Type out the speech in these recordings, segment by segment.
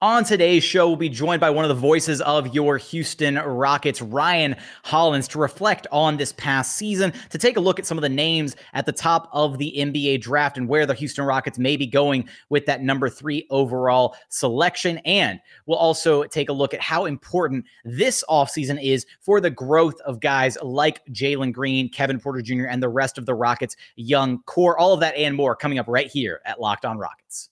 On today's show, we'll be joined by one of the voices of your Houston Rockets, Ryan Hollins, to reflect on this past season, to take a look at some of the names at the top of the NBA draft and where the Houston Rockets may be going with that number three overall selection. And we'll also take a look at how important this offseason is for the growth of guys like Jalen Green, Kevin Porter Jr., and the rest of the Rockets' young core. All of that and more coming up right here at Locked On Rockets.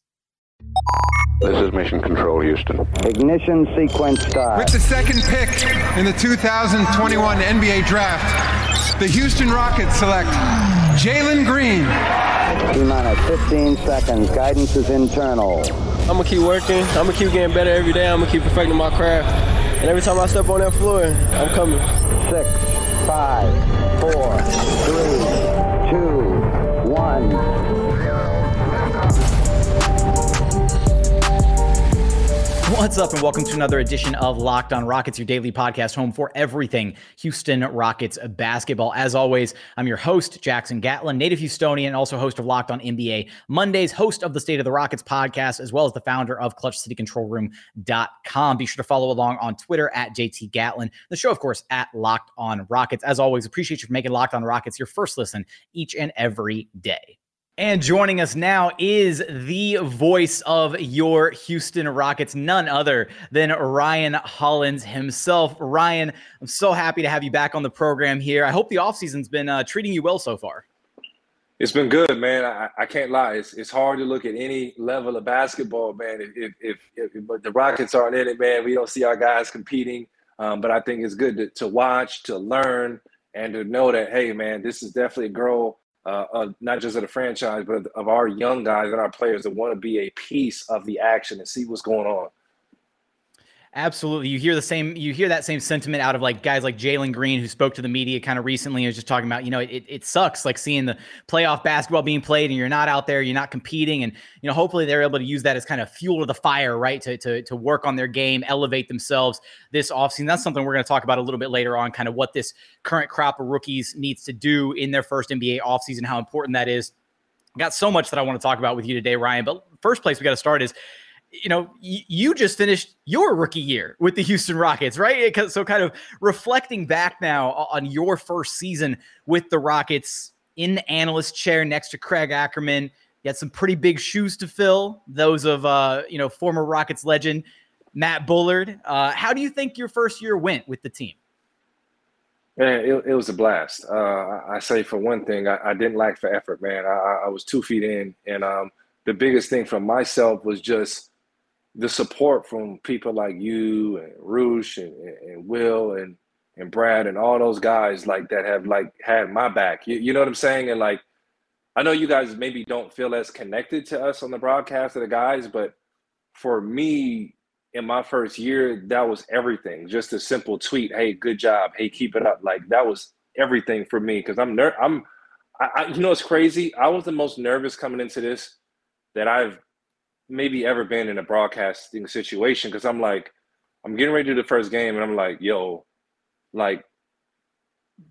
This is Mission Control, Houston. Ignition sequence start. With the second pick in the 2021 NBA Draft, the Houston Rockets select Jalen Green. T minus 15 seconds. Guidance is internal. I'm gonna keep working. I'm gonna keep getting better every day. I'm gonna keep perfecting my craft. And every time I step on that floor, I'm coming. Six, five, four, three, two, one. What's up, and welcome to another edition of Locked On Rockets, your daily podcast home for everything Houston Rockets basketball. As always, I'm your host, Jackson Gatlin, native Houstonian, also host of Locked On NBA Mondays, host of the State of the Rockets podcast, as well as the founder of ClutchCityControlRoom.com. Be sure to follow along on Twitter at JT Gatlin. The show, of course, at Locked On Rockets. As always, appreciate you for making Locked On Rockets your first listen each and every day. And joining us now is the voice of your Houston Rockets, none other than Ryan Hollins himself. Ryan, I'm so happy to have you back on the program here. I hope the offseason's been uh, treating you well so far. It's been good, man. I, I, can't lie. It's, it's hard to look at any level of basketball, man. If, if, if, but the Rockets aren't in it, man, we don't see our guys competing. Um, but I think it's good to, to watch, to learn, and to know that, hey, man, this is definitely a girl uh, uh, not just of the franchise, but of our young guys and our players that want to be a piece of the action and see what's going on. Absolutely. You hear the same, you hear that same sentiment out of like guys like Jalen Green, who spoke to the media kind of recently and was just talking about, you know, it, it sucks like seeing the playoff basketball being played and you're not out there, you're not competing. And, you know, hopefully they're able to use that as kind of fuel to the fire, right? To, to, to work on their game, elevate themselves this offseason. That's something we're going to talk about a little bit later on, kind of what this current crop of rookies needs to do in their first NBA offseason, how important that is. Got so much that I want to talk about with you today, Ryan. But first place we got to start is you know, y- you just finished your rookie year with the Houston Rockets, right? So, kind of reflecting back now on your first season with the Rockets in the analyst chair next to Craig Ackerman. You had some pretty big shoes to fill, those of, uh, you know, former Rockets legend Matt Bullard. Uh, how do you think your first year went with the team? Man, it, it was a blast. Uh, I say for one thing, I, I, didn't lack for effort, man. I, I was two feet in, and um, the biggest thing for myself was just the support from people like you and Roosh and, and Will and and Brad and all those guys like that have like had my back. You, you know what I'm saying? And like, I know you guys maybe don't feel as connected to us on the broadcast of the guys, but for me in my first year, that was everything. Just a simple tweet, "Hey, good job. Hey, keep it up." Like that was everything for me because I'm ner- I'm, I, I, you know, it's crazy. I was the most nervous coming into this that I've maybe ever been in a broadcasting situation because I'm like, I'm getting ready to do the first game and I'm like, yo, like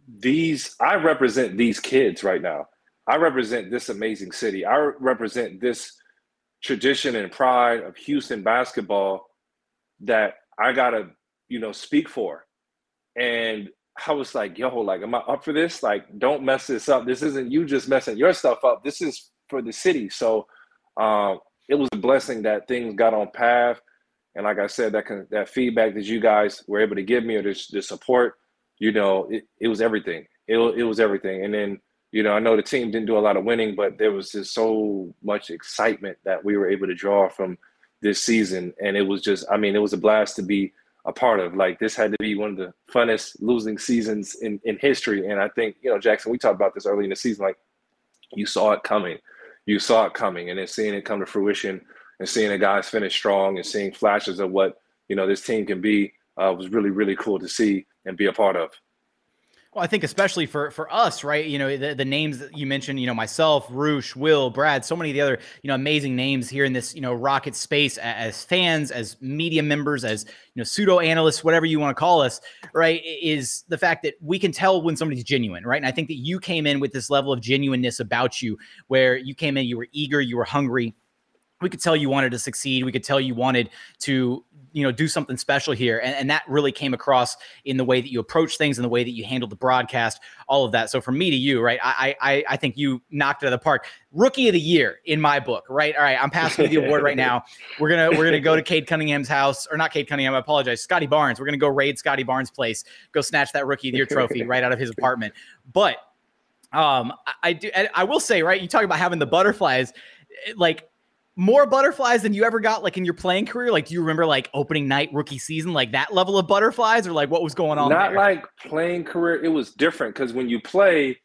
these, I represent these kids right now. I represent this amazing city. I represent this tradition and pride of Houston basketball that I gotta, you know, speak for. And I was like, yo, like, am I up for this? Like, don't mess this up. This isn't you just messing your stuff up. This is for the city. So um, it was a blessing that things got on path. And like I said, that can, that feedback that you guys were able to give me or this, the support, you know, it, it was everything. It, it was everything. And then, you know, I know the team didn't do a lot of winning, but there was just so much excitement that we were able to draw from this season. And it was just, I mean, it was a blast to be a part of. Like this had to be one of the funnest losing seasons in, in history. And I think, you know, Jackson, we talked about this early in the season, like you saw it coming you saw it coming and then seeing it come to fruition and seeing the guys finish strong and seeing flashes of what you know this team can be uh, was really really cool to see and be a part of. Well, I think especially for for us, right? You know, the, the names that you mentioned, you know, myself, Roosh, Will, Brad, so many of the other, you know, amazing names here in this, you know, Rocket space as fans, as media members, as you know, pseudo analysts, whatever you want to call us, right? Is the fact that we can tell when somebody's genuine, right? And I think that you came in with this level of genuineness about you, where you came in, you were eager, you were hungry we could tell you wanted to succeed. We could tell you wanted to, you know, do something special here. And, and that really came across in the way that you approach things and the way that you handled the broadcast, all of that. So from me to you, right, I, I, I think you knocked it out of the park. Rookie of the year in my book, right? All right, I'm passing you the award right now. We're gonna we're gonna go to Cade Cunningham's house, or not Cade Cunningham. I apologize, Scotty Barnes. We're gonna go raid Scotty Barnes' place, go snatch that Rookie of the Year trophy right out of his apartment. But um, I, I do. I will say, right? You talk about having the butterflies, like more butterflies than you ever got like in your playing career? Like, do you remember like opening night rookie season, like that level of butterflies, or like what was going on? Not there? like playing career. It was different because when you play,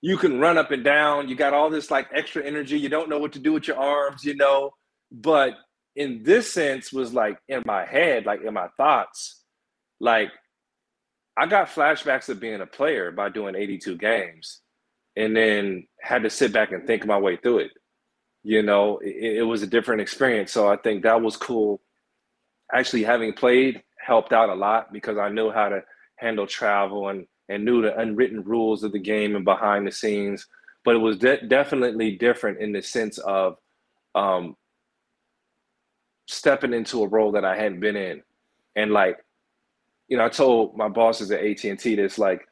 you can run up and down. You got all this like extra energy. You don't know what to do with your arms, you know. But in this sense, was like in my head, like in my thoughts, like I got flashbacks of being a player by doing 82 games, and then had to sit back and think my way through it you know, it, it was a different experience. So I think that was cool. Actually, having played helped out a lot because I knew how to handle travel and and knew the unwritten rules of the game and behind the scenes. But it was de- definitely different in the sense of um, stepping into a role that I hadn't been in, and like, you know, I told my bosses at AT and T this like.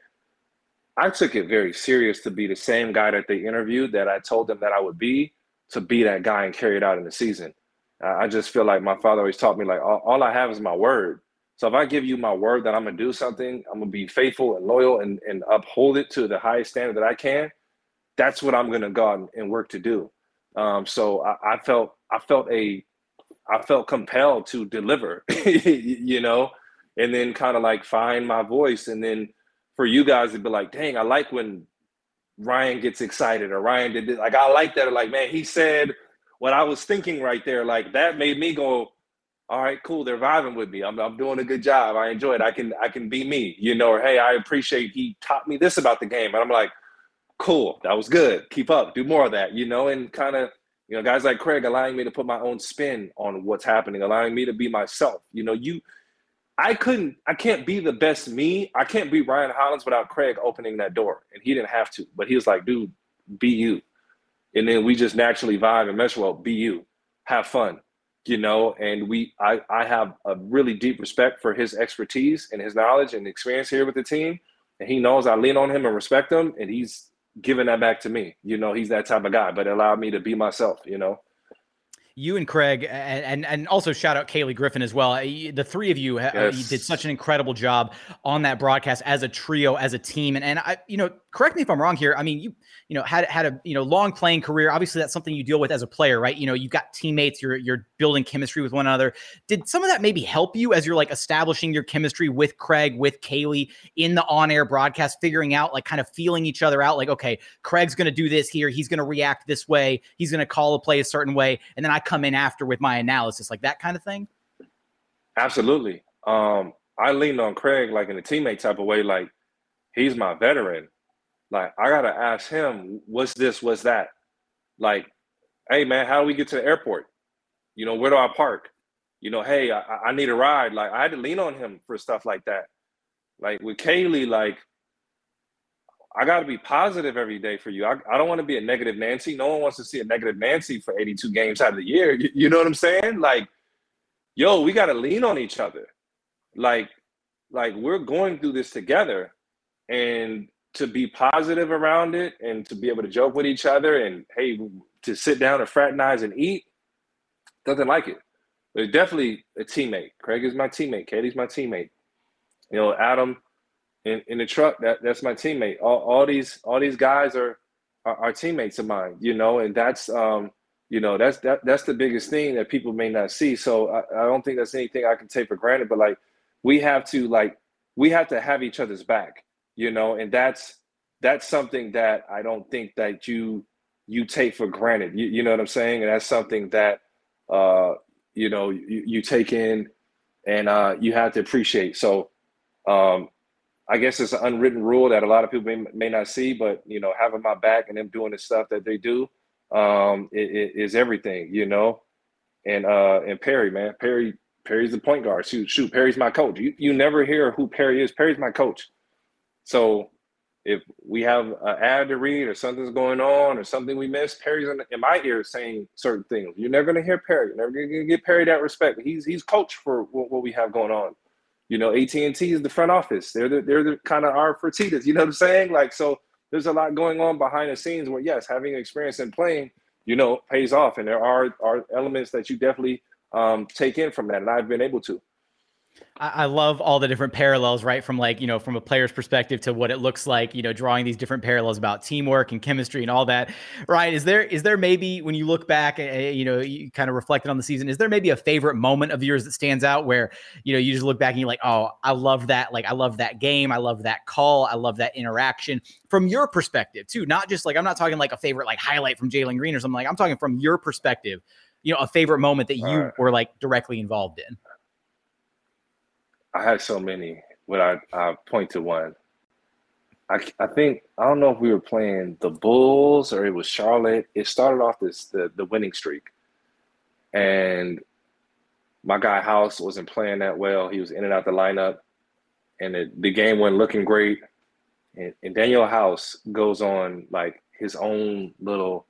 I took it very serious to be the same guy that they interviewed that I told them that I would be, to be that guy and carry it out in the season. I just feel like my father always taught me like all, all, I have is my word. So if I give you my word that I'm gonna do something, I'm gonna be faithful and loyal and, and uphold it to the highest standard that I can. That's what I'm gonna go out and, work to do. Um, so I, I, felt I felt a I felt compelled to deliver, you know, and then kind of like find my voice. And then for you guys to be like, dang, I like when Ryan gets excited or Ryan did this. Like I like that. Like, man, he said what I was thinking right there. Like that made me go, all right, cool. They're vibing with me. I'm, I'm doing a good job. I enjoy it. I can I can be me, you know, or hey, I appreciate he taught me this about the game. And I'm like, cool, that was good. Keep up, do more of that, you know, and kind of, you know, guys like Craig allowing me to put my own spin on what's happening, allowing me to be myself. You know, you I couldn't, I can't be the best me. I can't be Ryan Hollins without Craig opening that door. And he didn't have to, but he was like, dude, be you. And then we just naturally vibe and mesh well, be you, have fun, you know. And we, I, I have a really deep respect for his expertise and his knowledge and experience here with the team. And he knows I lean on him and respect him. And he's giving that back to me. You know, he's that type of guy, but allowed me to be myself, you know you and Craig, and, and, and also shout out Cayleigh Griffin as well. The three of you, yes. Uh, you did such an incredible job on that broadcast as a trio, as a team. And and I, you know, correct me if I'm wrong here. I mean, you you know had had a you know long playing career. Obviously, that's something you deal with as a player, right? You know, you've got teammates. You're you're building chemistry with one another. Did some of that maybe help you as you're like establishing your chemistry with Craig, with Cayleigh in the on air broadcast, figuring out like kind of feeling each other out? Like, okay, Craig's going to do this here. He's going to react this way. He's going to call a play a certain way, and then I come in after with my analysis, like that kind of thing? Absolutely. Um, I leaned on Craig like in a teammate type of way, like he's my veteran. Like I gotta ask him, what's this, what's that? Like, hey man, how do we get to the airport? You know, where do I park? You know, hey, I, I need a ride. Like I had to lean on him for stuff like that. Like with Cayleigh, like I got to be positive every day for you. I, I don't want to be a negative Nancy. No one wants to see a negative Nancy for 82 games out of the year. You, you know what I'm saying? Like, yo, we got to lean on each other. Like, like we're going through this together, and to be positive around it, and to be able to joke with each other, and hey, to sit down and fraternize and eat, nothing like it. But definitely a teammate. Craig is my teammate. Katie's my teammate. You know, Adam in, in the truck. That that's my teammate. All, all these all these guys are, are, are teammates of mine. You know, and that's um you know that's that that's the biggest thing that people may not see. So I, I don't think that's anything I can take for granted. But like we have to like we have to have each other's back. You know, and that's that's something that I don't think that you you take for granted. You, you know what I'm saying? And that's something that uh, you know you, you take in and uh, you have to appreciate. So um, I guess it's an unwritten rule that a lot of people may, may not see, but you know, having my back and them doing the stuff that they do um, it, it is everything, you know. And uh, and Perry, man, Perry, Perry's the point guard. Shoot, shoot, Perry's my coach. You you never hear who Perry is. Perry's my coach. So if we have an ad to read or something's going on or something we missed, Perry's in, in my ear saying certain things. You're never going to hear Perry. You're never going to get Perry that respect. He's he's coach for what, what we have going on. You know, AT and T is the front office. They're the they're the kind of our Fertittas. You know what I'm saying? Like so, there's a lot going on behind the scenes where yes, having experience in playing, you know, pays off, and there are are elements that you definitely um, take in from that, and I've been able to. I love all the different parallels, right? From like, you know, from a player's perspective to what it looks like, you know, drawing these different parallels about teamwork and chemistry and all that. Right. Is there, is there maybe when you look back, uh, you know, you kind of reflected on the season, is there maybe a favorite moment of yours that stands out where, you know, you just look back and you're like, oh, I love that. Like, I love that game. I love that call. I love that interaction from your perspective too. Not just like, I'm not talking like a favorite, like highlight from Jalen Green or something like, I'm talking from your perspective, you know, a favorite moment that you right. were like directly involved in. I had so many, but I, I point to one. I, I think I don't know if we were playing the Bulls or it was Charlotte. It started off this the, the winning streak, and my guy House wasn't playing that well. He was in and out the lineup, and it, the game wasn't looking great. And, and Danuel House goes on like his own little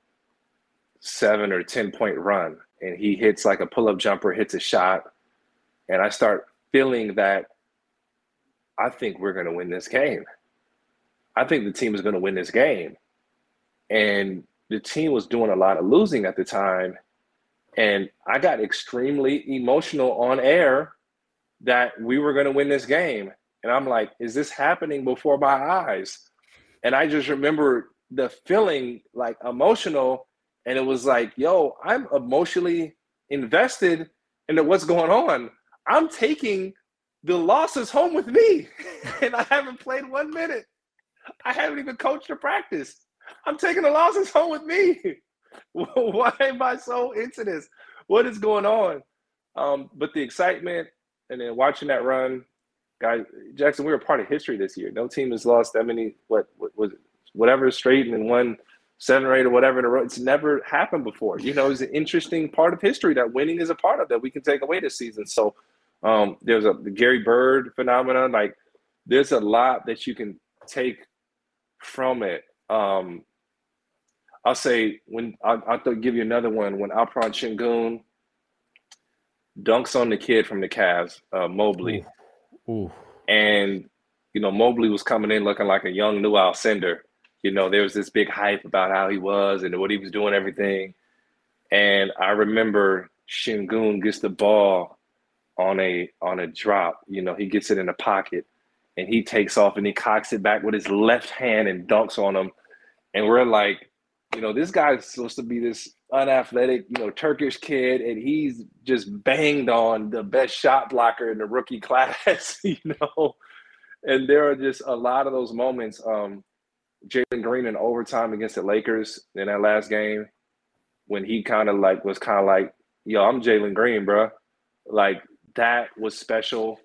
seven or ten point run, and he hits like a pull up jumper, hits a shot, and I start feeling that I think we're going to win this game. I think the team is going to win this game. And the team was doing a lot of losing at the time. And I got extremely emotional on air that we were going to win this game. And I'm like, is this happening before my eyes? And I just remember the feeling like emotional. And it was like, yo, I'm emotionally invested into what's going on. I'm taking the losses home with me, and I haven't played one minute. I haven't even coached or practiced. I'm taking the losses home with me. Why am I so into this? What is going on? Um, but the excitement and then watching that run, guys, Jackson, we were part of history this year. No team has lost that many, what, what was whatever straight and then won seven or eight or whatever in a row. It's never happened before. You know, it's an interesting part of history that winning is a part of that we can take away this season. So um, there's a the Gary Bird phenomenon. Like there's a lot that you can take from it. Um, I'll say when I'll, I'll give you another one when Alperen Sengun dunks on the kid from the Cavs, uh, Mobley, Ooh. Ooh. and you know Mobley was coming in looking like a young new Alcindor. You know there was this big hype about how he was and what he was doing, everything. And I remember Sengun gets the ball on a on a drop. You know, he gets it in the pocket and he takes off and he cocks it back with his left hand and dunks on him. And we're like, you know, this guy's supposed to be this unathletic, you know, Turkish kid, and he's just banged on the best shot blocker in the rookie class, you know. And there are just a lot of those moments. Um, Jalen Green in overtime against the Lakers in that last game, when he kind of like was kind of like, "Yo, I'm Jalen Green, bro." Like that was special.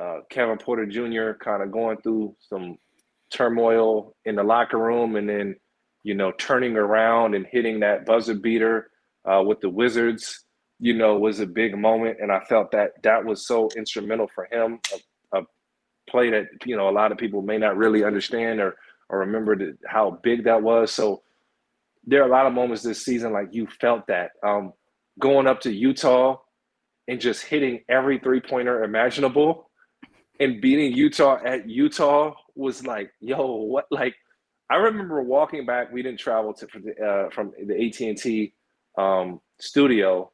Uh, Kevin Porter Jr. kind of going through some turmoil in the locker room and then, you know, turning around and hitting that buzzer beater uh, with the Wizards, you know, was a big moment. And I felt that that was so instrumental for him, a, a play that, you know, a lot of people may not really understand or, or remember the, how big that was. So there are a lot of moments this season like you felt that. Um, going up to Utah, and just hitting every three pointer imaginable and beating Utah at Utah was like, yo, what? Like, I remember walking back. We didn't travel to uh, from the AT and T um, studio,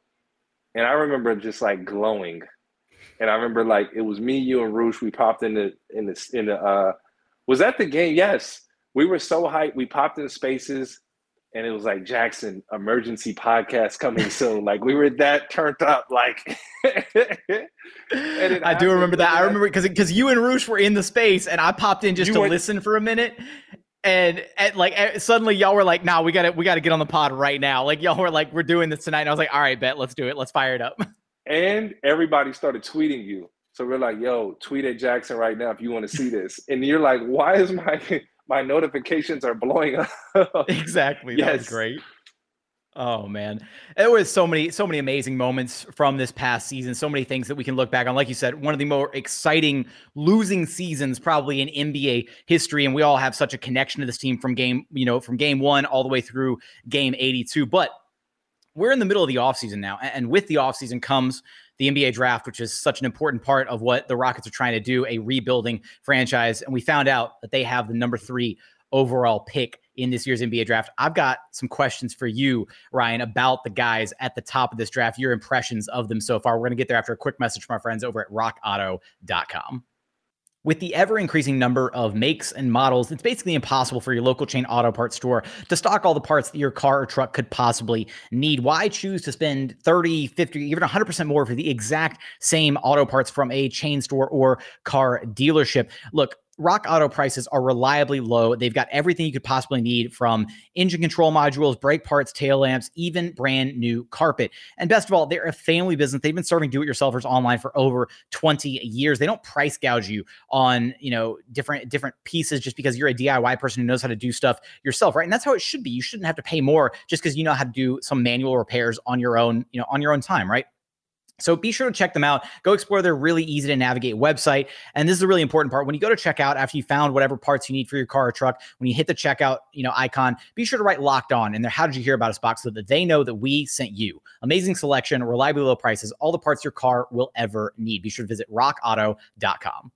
and I remember just like glowing. And I remember like it was me, you, and Roosh. We popped in the in the in the. Uh, was that the game? Yes, we were so hyped. We popped in spaces and it was like Jackson emergency podcast coming soon. like we were that turned up. Like I do remember that. I remember because because you and Roosh were in the space, and I popped in just to listen for a minute. And, and like eh, suddenly y'all were like, "Nah, we got to we got to get on the pod right now." Like y'all were like, "We're doing this tonight." And I was like, "All right, bet, let's do it. Let's fire it up." And everybody started tweeting you. So we're like, "Yo, tweet at Jackson right now if you want to see this." And you're like, "Why is my my notifications are blowing up. exactly. Yes. That was great. Oh man, it was so many, so many amazing moments from this past season. So many things that we can look back on. Like you said, one of the more exciting losing seasons probably in NBA history, and we all have such a connection to this team from game, you know, from game one all the way through game 82. But we're in the middle of the offseason now, and with the offseason comes the NBA draft, which is such an important part of what the Rockets are trying to do, a rebuilding franchise. And we found out that they have the number three overall pick in this year's NBA draft. I've got some questions for you, Ryan, about the guys at the top of this draft, your impressions of them so far. We're going to get there after a quick message from our friends over at rockauto.com. With the ever increasing number of makes and models, it's basically impossible for your local chain auto parts store to stock all the parts that your car or truck could possibly need. Why choose to spend 30, 50, even 100% more for the exact same auto parts from a chain store or car dealership? Look, Rock Auto prices are reliably low. They've got everything you could possibly need from engine control modules, brake parts, tail lamps, even brand new carpet. And best of all, they're a family business. They've been serving do-it-yourselfers online for over 20 years. They don't price gouge you on, you know, different different pieces just because you're a DIY person who knows how to do stuff yourself, right? And that's how it should be. You shouldn't have to pay more just because you know how to do some manual repairs on your own, you know, on your own time, right? So be sure to check them out. Go explore their really easy to navigate website. And this is a really important part. When you go to checkout after you found whatever parts you need for your car or truck, when you hit the checkout, you know, icon, be sure to write locked on in there. How did you hear about us box so that they know that we sent you? Amazing selection, reliably low prices, all the parts your car will ever need. Be sure to visit rockauto.com.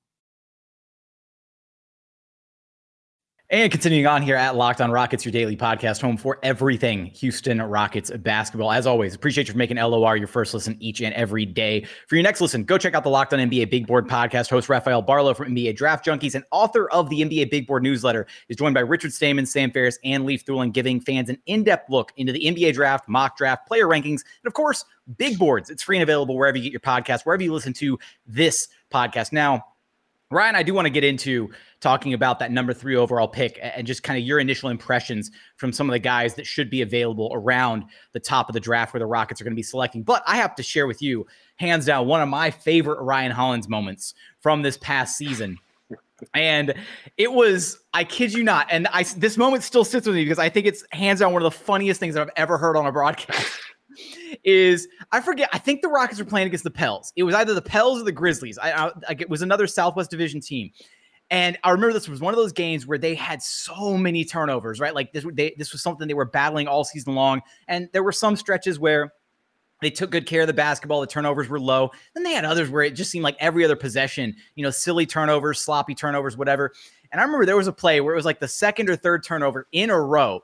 And continuing on here at Locked On Rockets, your daily podcast home for everything Houston Rockets basketball. As always, appreciate you for making LOR your first listen each and every day. For your next listen, go check out the Locked On NBA Big Board podcast. Host Rafael Barlow from NBA Draft Junkies and author of the NBA Big Board newsletter is joined by Richard Stayman, Sam Ferris, and Leif Thulin, giving fans an in-depth look into the NBA draft, mock draft, player rankings, and of course, big boards. It's free and available wherever you get your podcast, wherever you listen to this podcast. Now, Ryan, I do want to get into talking about that number three overall pick and just kind of your initial impressions from some of the guys that should be available around the top of the draft where the Rockets are going to be selecting. But I have to share with you, hands down, one of my favorite Ryan Hollins moments from this past season. And it was, I kid you not, and I this moment still sits with me because I think it's hands down one of the funniest things that I've ever heard on a broadcast is I forget. I think the Rockets were playing against the Pels. It was either the Pels or the Grizzlies. I, I, it was another Southwest Division team. And I remember this was one of those games where they had so many turnovers, right? Like this, they, this was something they were battling all season long. And there were some stretches where they took good care of the basketball. The turnovers were low. Then they had others where it just seemed like every other possession, you know, silly turnovers, sloppy turnovers, whatever. And I remember there was a play where it was like the second or third turnover in a row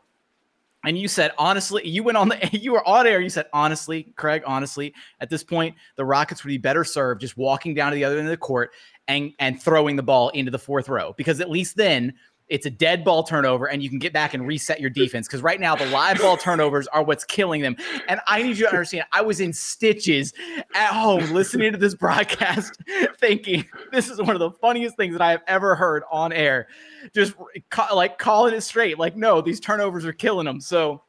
and you said honestly you went on the you were on air you said honestly craig honestly at this point the rockets would be better served just walking down to the other end of the court and and throwing the ball into the fourth row. Because at least then it's a dead ball turnover and you can get back and reset your defense because right now the live ball turnovers are what's killing them and i need you to understand i was in stitches at home listening to this broadcast thinking this is one of the funniest things that i have ever heard on air just ca- like calling it straight like no these turnovers are killing them so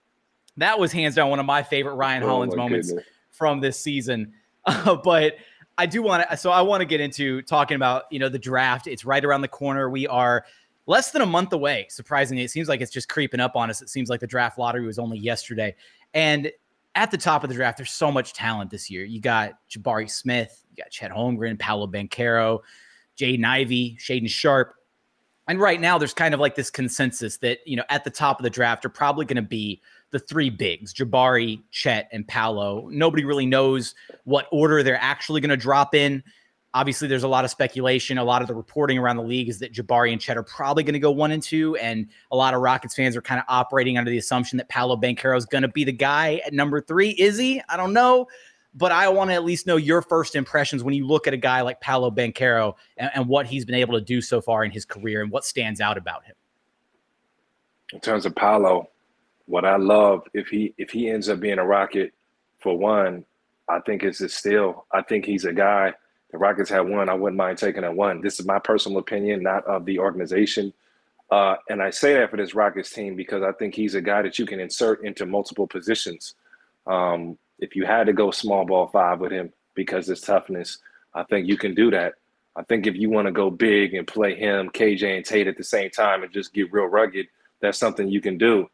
that was hands down one of my favorite ryan oh hollins moments goodness. from this season uh, but I do want to, so I want to get into talking about, you know, the draft. It's right around the corner. We are less than a month away. Surprisingly, it seems like it's just creeping up on us. It seems like the draft lottery was only yesterday. And at the top of the draft, there's so much talent this year. You got Jabari Smith, you got Chet Holmgren, Paolo Banchero, Jaden Ivey, Shaedon Sharpe. And right now, there's kind of like this consensus that, you know, at the top of the draft are probably going to be the three bigs Jabari, Chet, and Paolo. Nobody really knows what order they're actually going to drop in. Obviously, there's a lot of speculation. A lot of the reporting around the league is that Jabari and Chet are probably going to go one and two, and a lot of Rockets fans are kind of operating under the assumption that Paolo Banchero is going to be the guy at number three. Is he? I don't know, but I want to at least know your first impressions when you look at a guy like Paolo Banchero and, and what he's been able to do so far in his career and what stands out about him. In terms of Paolo, what I love if he if he ends up being a Rocket, for one, I think it's a steal. I think he's a guy the Rockets had one. I wouldn't mind taking a one. This is my personal opinion, not of the organization. Uh, and I say that for this Rockets team because I think he's a guy that you can insert into multiple positions. Um, if you had to go small ball five with him because his toughness, I think you can do that. I think if you want to go big and play him, KJ, and Tate at the same time and just get real rugged, that's something you can do.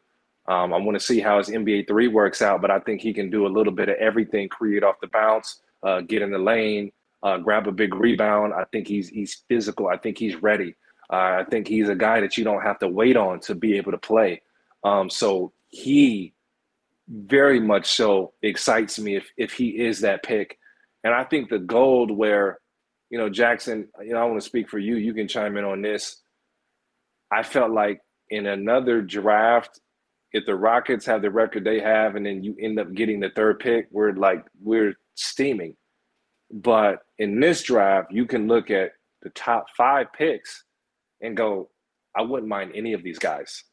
Um, I want to see how his NBA three works out, but I think he can do a little bit of everything: create off the bounce, uh, get in the lane, uh, grab a big rebound. I think he's he's physical. I think he's ready. Uh, I think he's a guy that you don't have to wait on to be able to play. Um, so he very much so excites me if if he is that pick. And I think the gold where, you know, Jackson, you know, I want to speak for you. You can chime in on this. I felt like in another draft, if the Rockets have the record they have, and then you end up getting the third pick, we're like we're steaming. But in this draft, you can look at the top five picks and go, I wouldn't mind any of these guys.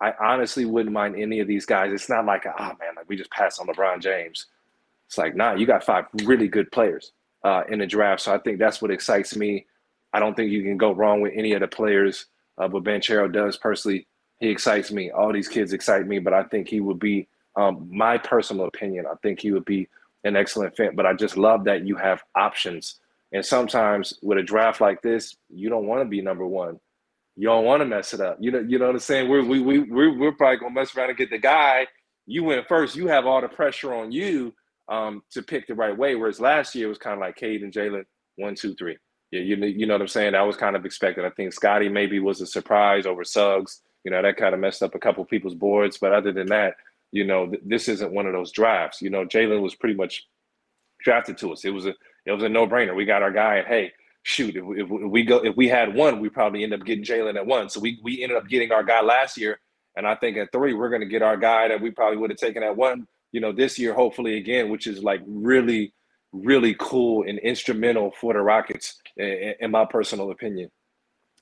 I honestly wouldn't mind any of these guys. It's not like, ah, oh, man, like we just passed on LeBron James. It's like, nah, you got five really good players uh, in the draft. So I think that's what excites me. I don't think you can go wrong with any of the players. Uh, but Banchero does personally, he excites me. All these kids excite me, but I think he would be, um, my personal opinion, I think he would be an excellent fit. But I just love that you have options. And sometimes with a draft like this, you don't want to be number one you don't want to mess it up. You know, you know what I'm saying? We're we we we're, we're probably gonna mess around and get the guy. You went first. You have all the pressure on you um, to pick the right way. Whereas last year it was kind of like Cade and Jalen, one, two, three. Yeah, you you know what I'm saying? That was kind of expected. I think Scotty maybe was a surprise over Suggs. You know, that kind of messed up a couple people's boards. But other than that, you know, th- this isn't one of those drafts. You know, Jalen was pretty much drafted to us. It was a it was a no brainer. We got our guy, and hey, shoot, if, if, we go, if we had one, we probably end up getting Jalen at one. So we we ended up getting our guy last year, and I think at three we're going to get our guy that we probably would have taken at one. You know, this year hopefully again, which is like really, really cool and instrumental for the Rockets, in, in my personal opinion.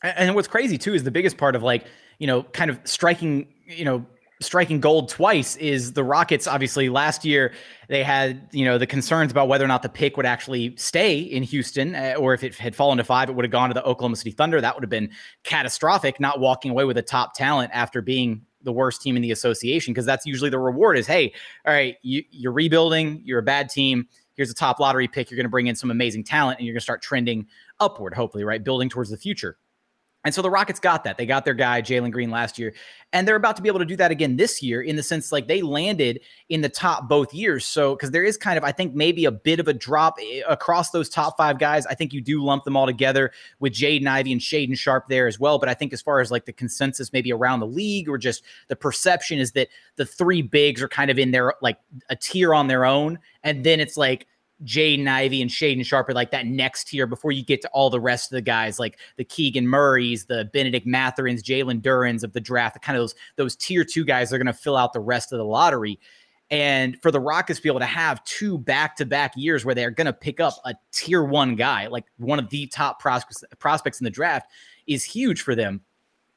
And what's crazy too is the biggest part of like you know kind of striking you know striking gold twice is the Rockets. Obviously, last year they had you know the concerns about whether or not the pick would actually stay in Houston, uh, or if it had fallen to five, it would have gone to the Oklahoma City Thunder. That would have been catastrophic. Not walking away with a top talent after being the worst team in the association, because that's usually the reward. Is hey, all right, you, you're rebuilding, you're a bad team. Here's a top lottery pick. You're going to bring in some amazing talent, and you're going to start trending upward. Hopefully, right, building towards the future. And so the Rockets got that. They got their guy, Jalen Green, last year. And they're about to be able to do that again this year in the sense like they landed in the top both years. So, because there is kind of, I think, maybe a bit of a drop eh, across those top five guys. I think you do lump them all together with Jaden Ivey and Shaedon Sharpe there as well. But I think as far as like the consensus maybe around the league or just the perception is that the three bigs are kind of in their like a tier on their own. And then it's like, Jaden Ivey and Shaedon Sharpe are like that next tier before you get to all the rest of the guys like the Keegan Murrays, the Benedict Mathurin's, Jalen Duren's of the draft, kind of those those tier two guys are going to fill out the rest of the lottery. And for the Rockets to be able to have two back to back years where they're going to pick up a tier one guy, like one of the top prospects, prospects in the draft, is huge for them.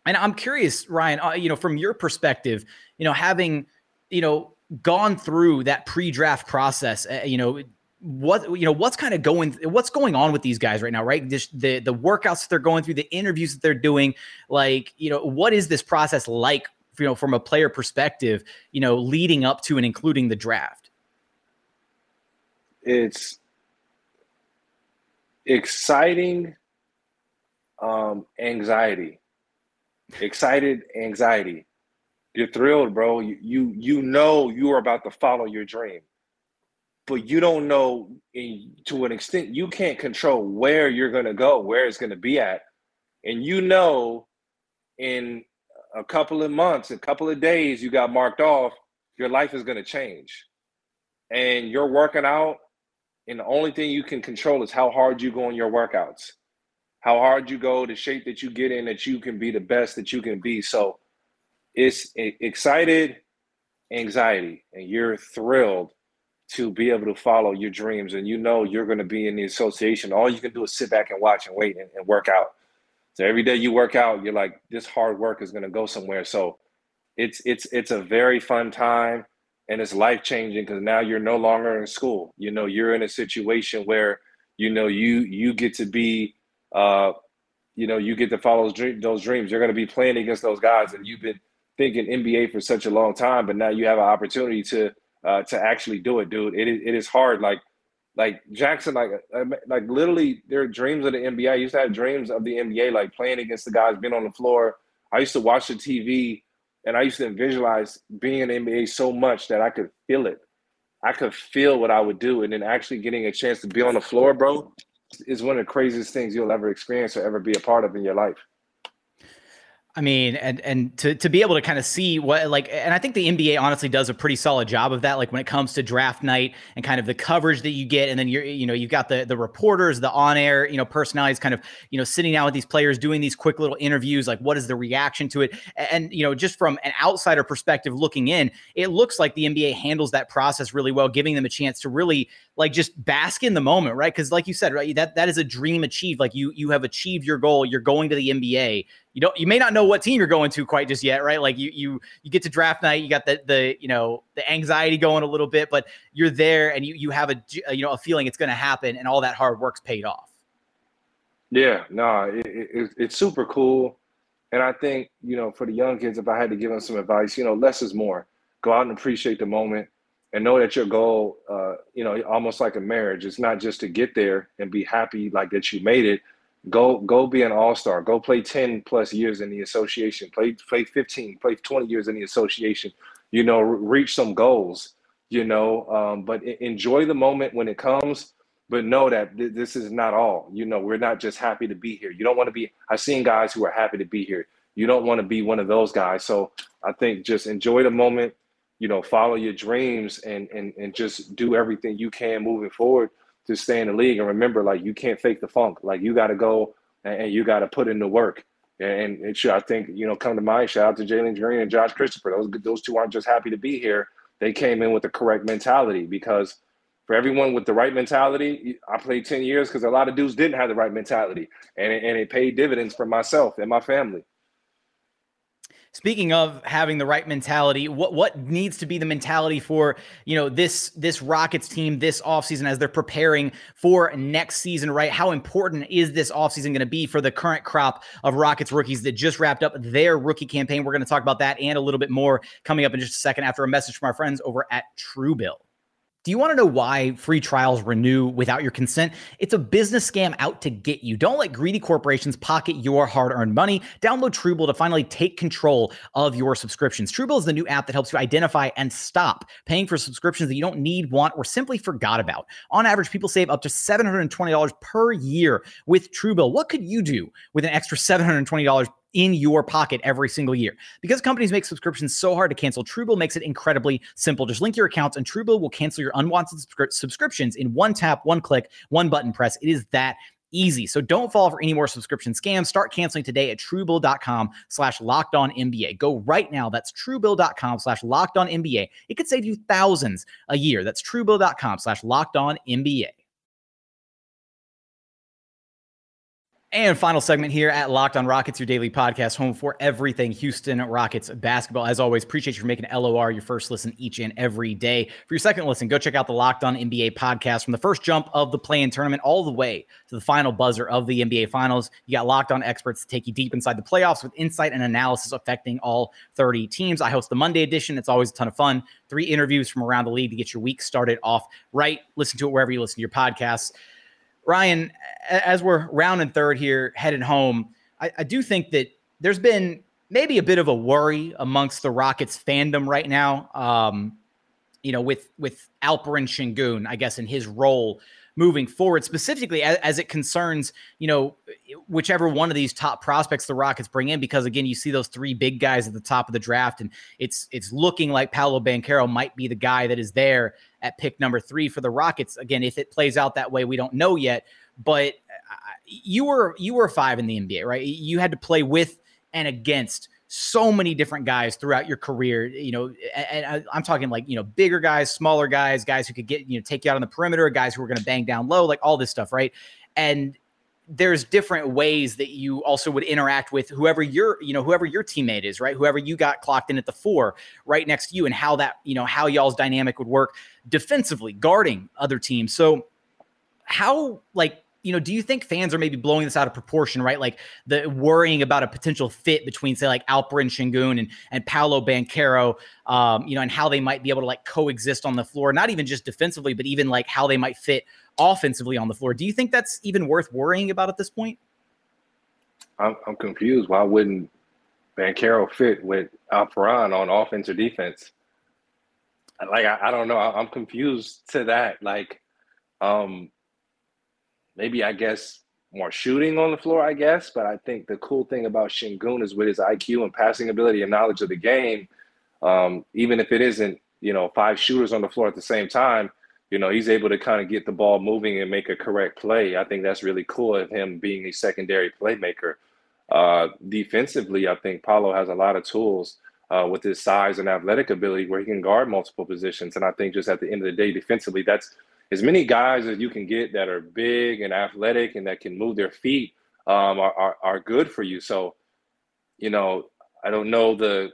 And I'm curious, Ryan, uh, you know, from your perspective, you know, having, you know, gone through that pre draft process, uh, you know, what you know what's kind of going what's going on with these guys right now right? Just the the workouts that they're going through the interviews that they're doing like you know what is this process like you know from a player perspective you know leading up to and including the draft? It's exciting um anxiety. Excited anxiety. You're thrilled bro. You you, you know you are about to follow your dream but you don't know to an extent you can't control where you're going to go where it's going to be at. And you know in a couple of months a couple of days you got marked off your life is going to change. And you're working out and the only thing you can control is how hard you go in your workouts. How hard you go the shape that you get in that you can be the best that you can be. So it's excited anxiety and you're thrilled to be able to follow your dreams and you know you're going to be in the association. All you can do is sit back and watch and wait and, and work out. So every day you work out you're like this hard work is going to go somewhere. So it's it's it's a very fun time and it's life changing because now you're no longer in school. You know you're in a situation where you know you you get to be uh you know you get to follow those, dream, those dreams. You're going to be playing against those guys and you've been thinking nba for such a long time but now you have an opportunity to uh, to actually do it, dude. It is it is hard. Like like Jackson, like uh, like literally, their dreams of the NBA. I used to have dreams of the NBA, like playing against the guys, being on the floor. I used to watch the TV And I used to visualize being in the NBA so much that I could feel it. I could feel what I would do. And then actually getting a chance to be on the floor, bro, is one of the craziest things you'll ever experience or ever be a part of in your life. I mean, and and to to be able to kind of see what like, and I think the NBA honestly does a pretty solid job of that. Like when it comes to draft night and kind of the coverage that you get, and then you're you know you've got the the reporters, the on air you know personalities, kind of you know sitting down with these players, doing these quick little interviews. Like what is the reaction to it? And you know just from an outsider perspective looking in, it looks like the NBA handles that process really well, giving them a chance to really like just bask in the moment, right? Because like you said, right, that that is a dream achieved. Like you you have achieved your goal. You're going to the NBA you don't you may not know what team you're going to quite just yet right? Like you you you get to draft night you got the the you know the anxiety going a little bit but you're there and you you have a, a you know a feeling it's going to happen and all that hard work's paid off. Yeah no it, it, it's super cool. And i think you know for the young kids if i had to give them some advice you know less is more. Go out and appreciate the moment and know that your goal uh, you know almost like a marriage. It's not just to get there and be happy like that you made it Go go be an all-star. Go play 10 plus years in the association. Play play 15, play 20 years in the association. You know, reach some goals, you know, um, but enjoy the moment when it comes, but know that th- this is not all. You know, we're not just happy to be here. You don't want to be I've seen guys who are happy to be here. You don't want to be one of those guys. So I think just enjoy the moment, you know, follow your dreams and and and just do everything you can moving forward to stay in the league. And remember, like you can't fake the funk. Like you got to go and, and, you got to put in the work. And, and should, I think you know, come to mind. Shout out to Jalen Green and Josh Christopher. Those those two aren't just happy to be here. They came in with the correct mentality because for everyone with the right mentality, I played ten years because a lot of dudes didn't have the right mentality, and it, and it paid dividends for myself and my family. Speaking of having the right mentality, what what needs to be the mentality for, you know, this this Rockets team this offseason as they're preparing for next season, right? How important is this offseason going to be for the current crop of Rockets rookies that just wrapped up their rookie campaign? We're going to talk about that and a little bit more coming up in just a second after a message from our friends over at Truebill. Do you want to know why free trials renew without your consent? It's a business scam out to get you. Don't let greedy corporations pocket your hard earned money. Download Truebill to finally take control of your subscriptions. Truebill is the new app that helps you identify and stop paying for subscriptions that you don't need, want, or simply forgot about. On average, people save up to $720 per year with Truebill. What could you do with an extra $720 in your pocket every single year. Because companies make subscriptions so hard to cancel, Truebill makes it incredibly simple. Just link your accounts and Truebill will cancel your unwanted subscriptions in one tap, one click, one button press. It is that easy. So don't fall for any more subscription scams. Start canceling today at truebill.com slash locked on NBA. Go right now. That's truebill.com slash locked on NBA. It could save you thousands a year. That's truebill.com slash locked on NBA. And final segment here at Locked on Rockets, your daily podcast, home for everything Houston Rockets basketball. As always, appreciate you for making LOR your first listen each and every day. For your second listen, go check out the Locked on NBA podcast from the first jump of the play in tournament all the way to the final buzzer of the NBA Finals. You got Locked on experts to take you deep inside the playoffs with insight and analysis affecting all 30 teams. I host the Monday edition. It's always a ton of fun. Three interviews from around the league to get your week started off right. Listen to it wherever you listen to your podcasts. Ryan, as we're round and third here, headed home, I, I, do think that there's been maybe a bit of a worry amongst the Rockets fandom right now. Um, you know, with with Alperen Sengun, I guess in his role moving forward, specifically as, as, it concerns, you know, whichever one of these top prospects the Rockets bring in, because again, you see those three big guys at the top of the draft, and it's it's looking like Paolo Banchero might be the guy that is there at pick number three for the Rockets. Again, if it plays out that way, we don't know yet. But uh, you were you were five in the NBA, right? You had to play with and against so many different guys throughout your career. You know, and I'm talking like you know bigger guys, smaller guys, guys who could get you know take you out on the perimeter, guys who are going to bang down low, like all this stuff, right? And there's different ways that you also would interact with whoever your you know whoever your teammate is right whoever you got clocked in at the four right next to you and how that you know how y'all's dynamic would work defensively guarding other teams so how like you know, do you think fans are maybe blowing this out of proportion, right? Like the worrying about a potential fit between, say, like Alperen Sengun and and Paolo Banchero, um, you know, and how they might be able to like coexist on the floor, not even just defensively, but even like how they might fit offensively on the floor. Do you think that's even worth worrying about at this point? I'm, I'm confused. Why wouldn't Banchero fit with Alperen on offense or defense? Like I, I don't know. I, I'm confused to that. Like, um, maybe I guess more shooting on the floor, I guess. But I think the cool thing about Sengun is with his IQ and passing ability and knowledge of the game, um, even if it isn't, you know, five shooters on the floor at the same time, you know, he's able to kind of get the ball moving and make a correct play. I think that's really cool of him being a secondary playmaker. Uh, defensively, I think Paolo has a lot of tools uh, with his size and athletic ability where he can guard multiple positions. And I think just at the end of the day, defensively, that's as many guys as you can get that are big and athletic and that can move their feet um, are, are, are good for you. So, you know, I don't know the,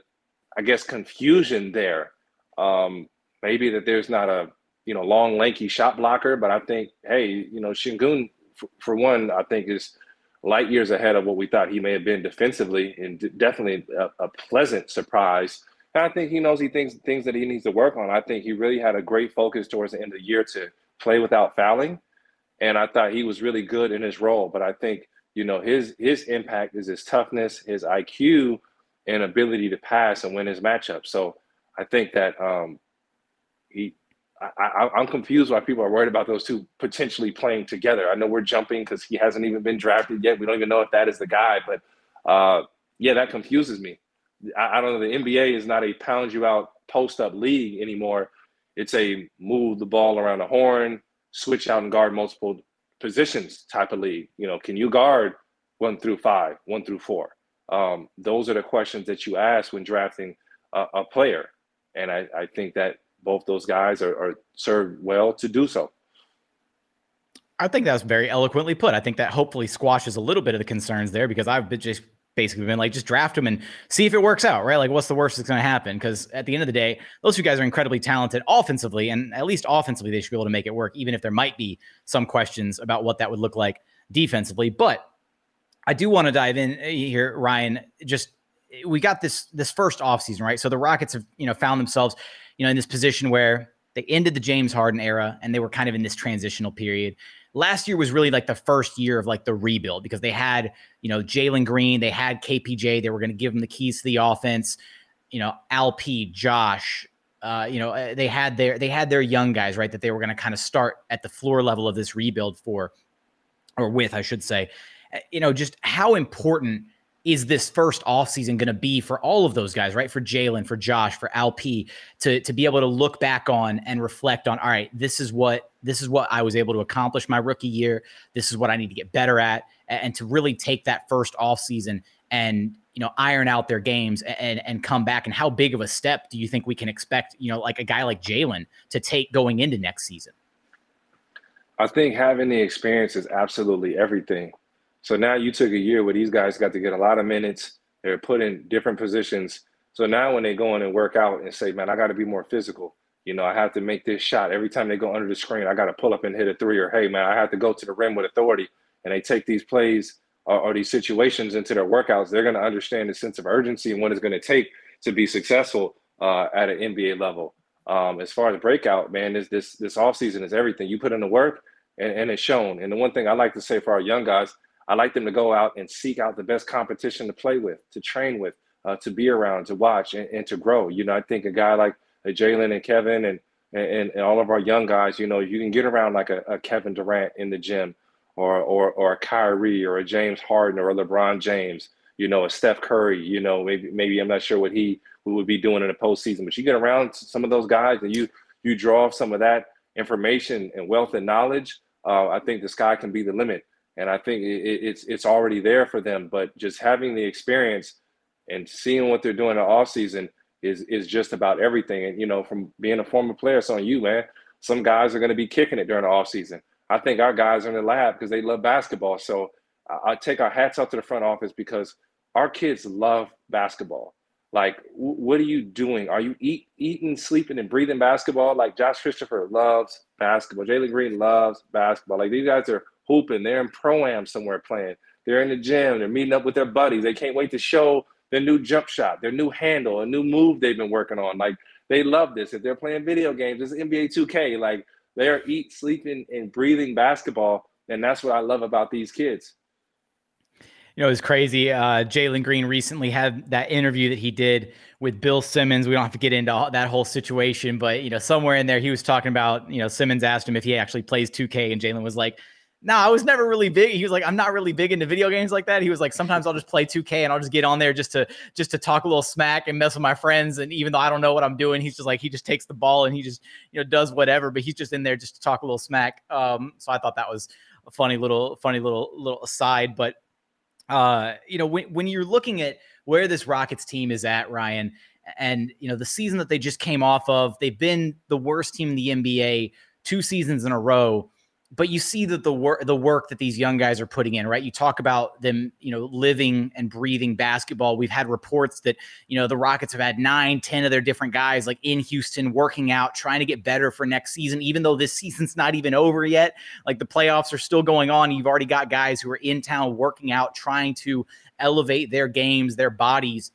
I guess, confusion there. Um, maybe that there's not a, you know, long, lanky shot blocker, but I think, hey, you know, Sengun, for, for one, I think is light years ahead of what we thought he may have been defensively and definitely a, a pleasant surprise. And I think he knows he thinks things that he needs to work on. I think he really had a great focus towards the end of the year to play without fouling. And I thought he was really good in his role. But I think, you know, his his impact is his toughness, his IQ, and ability to pass and win his matchup. So I think that um, he I, am confused why people are worried about those two potentially playing together. I know we're jumping because he hasn't even been drafted yet. We don't even know if that is the guy, but uh, yeah, that confuses me. I, I, don't know. The NBA is not a pound you out post up league anymore it's a move the ball around the horn, switch out and guard multiple positions type of league. You know, can you guard one through five, one through four? Um, those are the questions that you ask when drafting a, a player. And I, I, think that both those guys are, are served well to do so. I think that was very eloquently put. I think that hopefully squashes a little bit of the concerns there because I've been just basically been like, just draft him and see if it works out, right? Like, what's the worst that's going to happen? Because at the end of the day, those two guys are incredibly talented offensively, and at least offensively, they should be able to make it work, even if there might be some questions about what that would look like defensively. But I do want to dive in eh, here, Ryan. Just eh, we got this this first offseason, right? So the Rockets have you know found themselves, you know, in this position where they ended the James Harden era and they were kind of in this transitional period last year was really like the first year of like the rebuild because they had, you know, Jalen Green, they had KPJ, they were going to give him the keys to the offense. You know, Alp, Josh, uh, you know, uh, they had their they had their young guys, right, that they were going to kind of start at the floor level of this rebuild for, or with, I should say. Uh, you know, just how important is this first offseason going to be for all of those guys, right? For Jalen, for Josh, for Alp, to to be able to look back on and reflect on, all right, this is what this is what I was able to accomplish my rookie year. This is what I need to get better at, and to really take that first offseason and you know iron out their games and and come back. And how big of a step do you think we can expect? You know, like a guy like Jalen to take going into next season. I think having the experience is absolutely everything. So now you took a year where these guys got to get a lot of minutes. They're put in different positions. So now when they go in and work out and say, man, I got to be more physical. You know, I have to make this shot. Every time they go under the screen, I got to pull up and hit a three or, hey, man, I have to go to the rim with authority. And they take these plays or, or these situations into their workouts. They're going to understand the sense of urgency and what it's going to take to be successful uh, at an NBA level. Um, as far as breakout, man, this this this offseason is everything. You put in the work and, and it's shown. And the one thing I like to say for our young guys – I like them to go out and seek out the best competition to play with, to train with, uh, to be around, to watch, and, and, to grow. You know, I think a guy like a Jalen and Kevin and, and and all of our young guys, you know, you can get around like a, a Kevin Durant in the gym, or or or a Kyrie or a James Harden or a LeBron James. You know, a Steph Curry. You know, maybe maybe I'm not sure what he would be doing in the postseason, but you get around some of those guys and you you draw off some of that information and wealth and knowledge. Uh, I think the sky can be the limit and I think it, it's it's already there for them. But just having the experience and seeing what they're doing in the off season is is just about everything. And you know, from being a former player, it's on you, man. Some guys are going to be kicking it during the off season. I think our guys are in the lab because they love basketball. So I, I take our hats off to the front office because our kids love basketball. Like, w- what are you doing? Are you eat, eating, sleeping, and breathing basketball? Like Josh Christopher loves basketball. Jalen Green loves basketball. Like these guys are hooping. They're in pro am somewhere playing. They're in the gym. They're meeting up with their buddies. They can't wait to show their new jump shot, their new handle, a new move they've been working on. Like they love this. If they're playing video games, it's NBA 2K. Like they are eat, sleeping, and breathing basketball, and that's what I love about these kids. you know, it's crazy. Uh, Jalen Green recently had that interview that he did with Bill Simmons. We don't have to get into that whole situation, but you know, somewhere in there, he was talking about, you know, Simmons asked him if he actually plays 2K, and Jalen was like, "No, I was never really big." He was like, "I'm not really big into video games like that." He was like, "Sometimes I'll just play 2K and I'll just get on there just to just to talk a little smack and mess with my friends." And even though I don't know what I'm doing, he's just like he just takes the ball and he just you know does whatever, but he's just in there just to talk a little smack. Um, so I thought that was a funny little funny little little aside, but uh, you know, when, when you're looking at where this Rockets team is at, Ryan, and you know the season that they just came off of, they've been the worst team in the NBA two seasons in a row but you see that the work the work that these young guys are putting in right? You talk about them you know living and breathing basketball. We've had reports that you know the rockets have had nine ten of their different guys like in houston working out trying to get better for next season even though this season's not even over yet. Like the playoffs are still going on. You've already got guys who are in town working out trying to elevate their games their bodies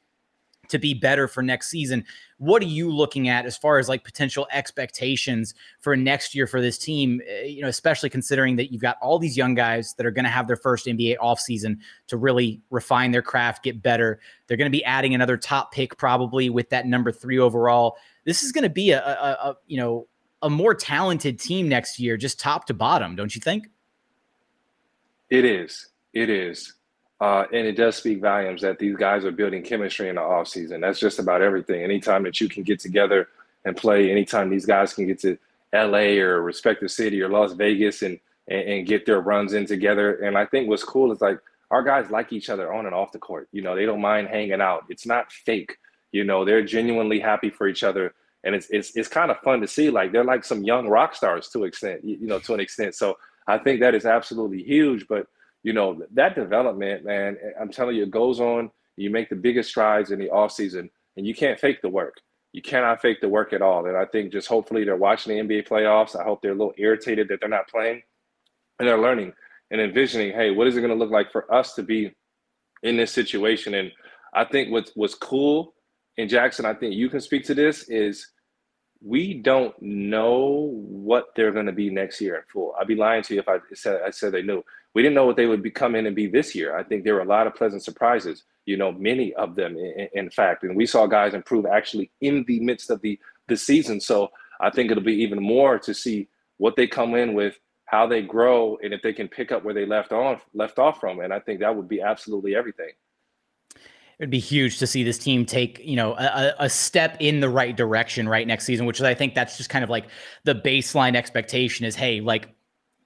to be better for next season. What are you looking at as far as like potential expectations for next year for this team? Eh, you know, especially considering that you've got all these young guys that are going to have their first NBA offseason to really refine their craft, get better. They're going to be adding another top pick probably with that number three overall. This is going to be a, a, a you know a more talented team next year, just top to bottom, don't you think? It is. It is. Uh, and it does speak volumes that these guys are building chemistry in the offseason. That's just about everything. Anytime that you can get together and play, anytime these guys can get to LA or respective city or Las Vegas and, and, and get their runs in together. And I think what's cool is like our guys like each other on and off the court. You know, they don't mind hanging out. It's not fake. You know, they're genuinely happy for each other. And it's it's it's kind of fun to see. Like they're like some young rock stars to extent, you know, to an extent. So I think that is absolutely huge. But you know, that development, man, eh, I'm telling you, it goes on. You make the biggest strides in the off season, and you can't fake the work. You cannot fake the work at all. And I think just hopefully they're watching the NBA playoffs. I hope they're a little irritated that they're not playing, and they're learning and envisioning, hey, what is it going to look like for us to be in this situation? And I think what's what's cool in Jackson, I think you can speak to this, is we don't know what they're going to be next year in full. I'd be lying to you if I said I said they knew we didn't know what they would be come in and be this year. I think there were a lot of pleasant surprises, you know, many of them, in, in, fact. And we saw guys improve actually in the midst of the, the season. So I think it'll be even more to see what they come in with, how they grow, and if they can pick up where they left off left off from. And I think that would be absolutely everything. It'd be huge to see this team take, you know, a, a, step in the right direction right next season, which is I think that's just kind of like the baseline expectation is, hey, like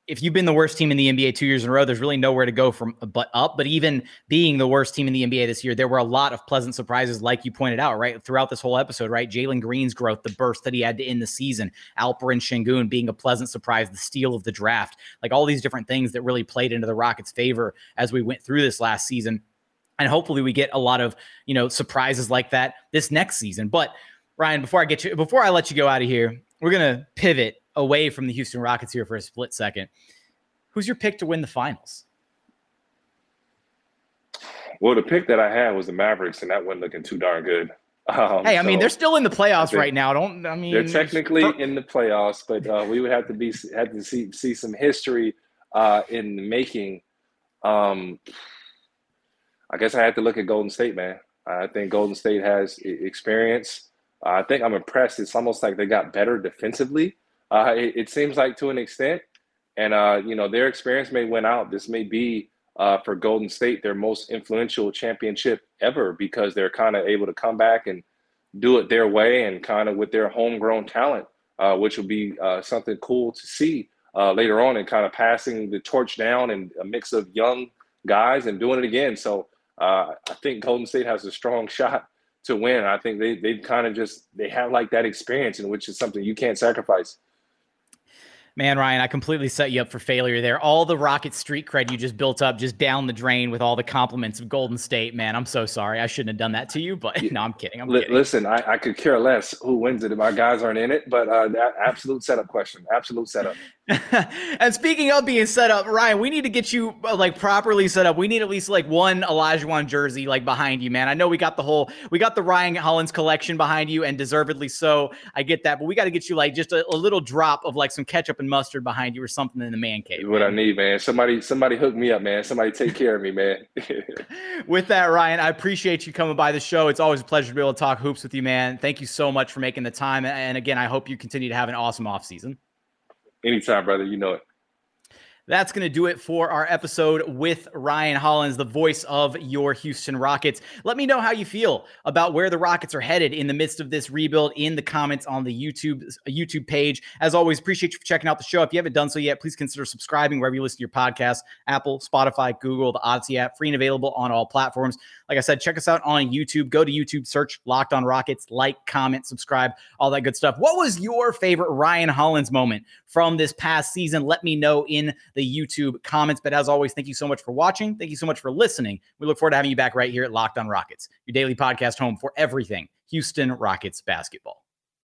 if you've been the worst team in the NBA two years in a row, there's really nowhere to go from but up. But even being the worst team in the NBA this year, there were a lot of pleasant surprises, like you pointed out, right? Throughout this whole episode, right? Jalen Green's growth, the burst that he had to end the season, Alperen Sengun being a pleasant surprise, the steal of the draft, like all these different things that really played into the Rockets' favor as we went through this last season. And hopefully we get a lot of, you know, surprises like that this next season. But Ryan, before I get you, before I let you go out of here, we're gonna pivot away from the Houston Rockets here for a split second. Who's your pick to win the finals? Well, the pick that I had was the Mavericks, and that wasn't looking too darn good. Um, hey, I so mean, they're still in the playoffs right now. Don't I mean? They're technically in the playoffs, but uh, we would have to be have to see see some history uh, in the making. Um, I guess I had to look at Golden State, man. I think Golden State has experience. I think I'm impressed. It's almost like they got better defensively. Uh, it, it, seems like to an extent, and uh, you know their experience may win out. This may be uh, for Golden State their most influential championship ever because they're kind of able to come back and do it their way and kind of with their homegrown talent, uh, which will be uh, something cool to see later on and kind of passing the torch down and a mix of young guys and doing it again. So I think Golden State has a strong shot to win. I think they they kind of just they have like that experience, in which is something you can't sacrifice. Man, Ryan, I completely set you up for failure there. All the Rocket street cred you just built up just down the drain with all the compliments of Golden State. Man, I'm so sorry. I shouldn't have done that to you, but no, I'm kidding. I'm kidding. Listen, I, I, could care less who wins it if my guys aren't in it, but uh, that absolute setup question. Absolute setup. and speaking of being set up, Ryan, we need to get you uh, like properly set up. We need at least like one Olajuwon jersey like behind you, man. I know we got the whole, we got the Ryan Hollins collection behind you, and deservedly so. I get that, but we got to get you like just a, a, little drop of like some ketchup and mustard behind you or something in the man cave. What man. I need, man. Somebody, somebody hook me up, man. Somebody take care of me, man. with that, Ryan, I appreciate you coming by the show. It's always a pleasure to be able to talk hoops with you, man. Thank you so much for making the time, and again, I hope you continue to have an awesome off season. Anytime, brother. You know it. That's going to do it for our episode with Ryan Hollins, the voice of your Houston Rockets. Let me know how you feel about where the Rockets are headed in the midst of this rebuild in the comments on the YouTube YouTube page. As always, appreciate you for checking out the show. If you haven't done so yet, please consider subscribing wherever you listen to your podcast, Apple, Spotify, Google, the Audacy app, free and available on all platforms. Like I said, check us out on YouTube. Go to YouTube, search Locked on Rockets, like, comment, subscribe, all that good stuff. What was your favorite Ryan Hollins moment from this past season? Let me know in the YouTube comments. But as always, thank you so much for watching. Thank you so much for listening. We look forward to having you back right here at Locked on Rockets, your daily podcast home for everything Houston Rockets basketball.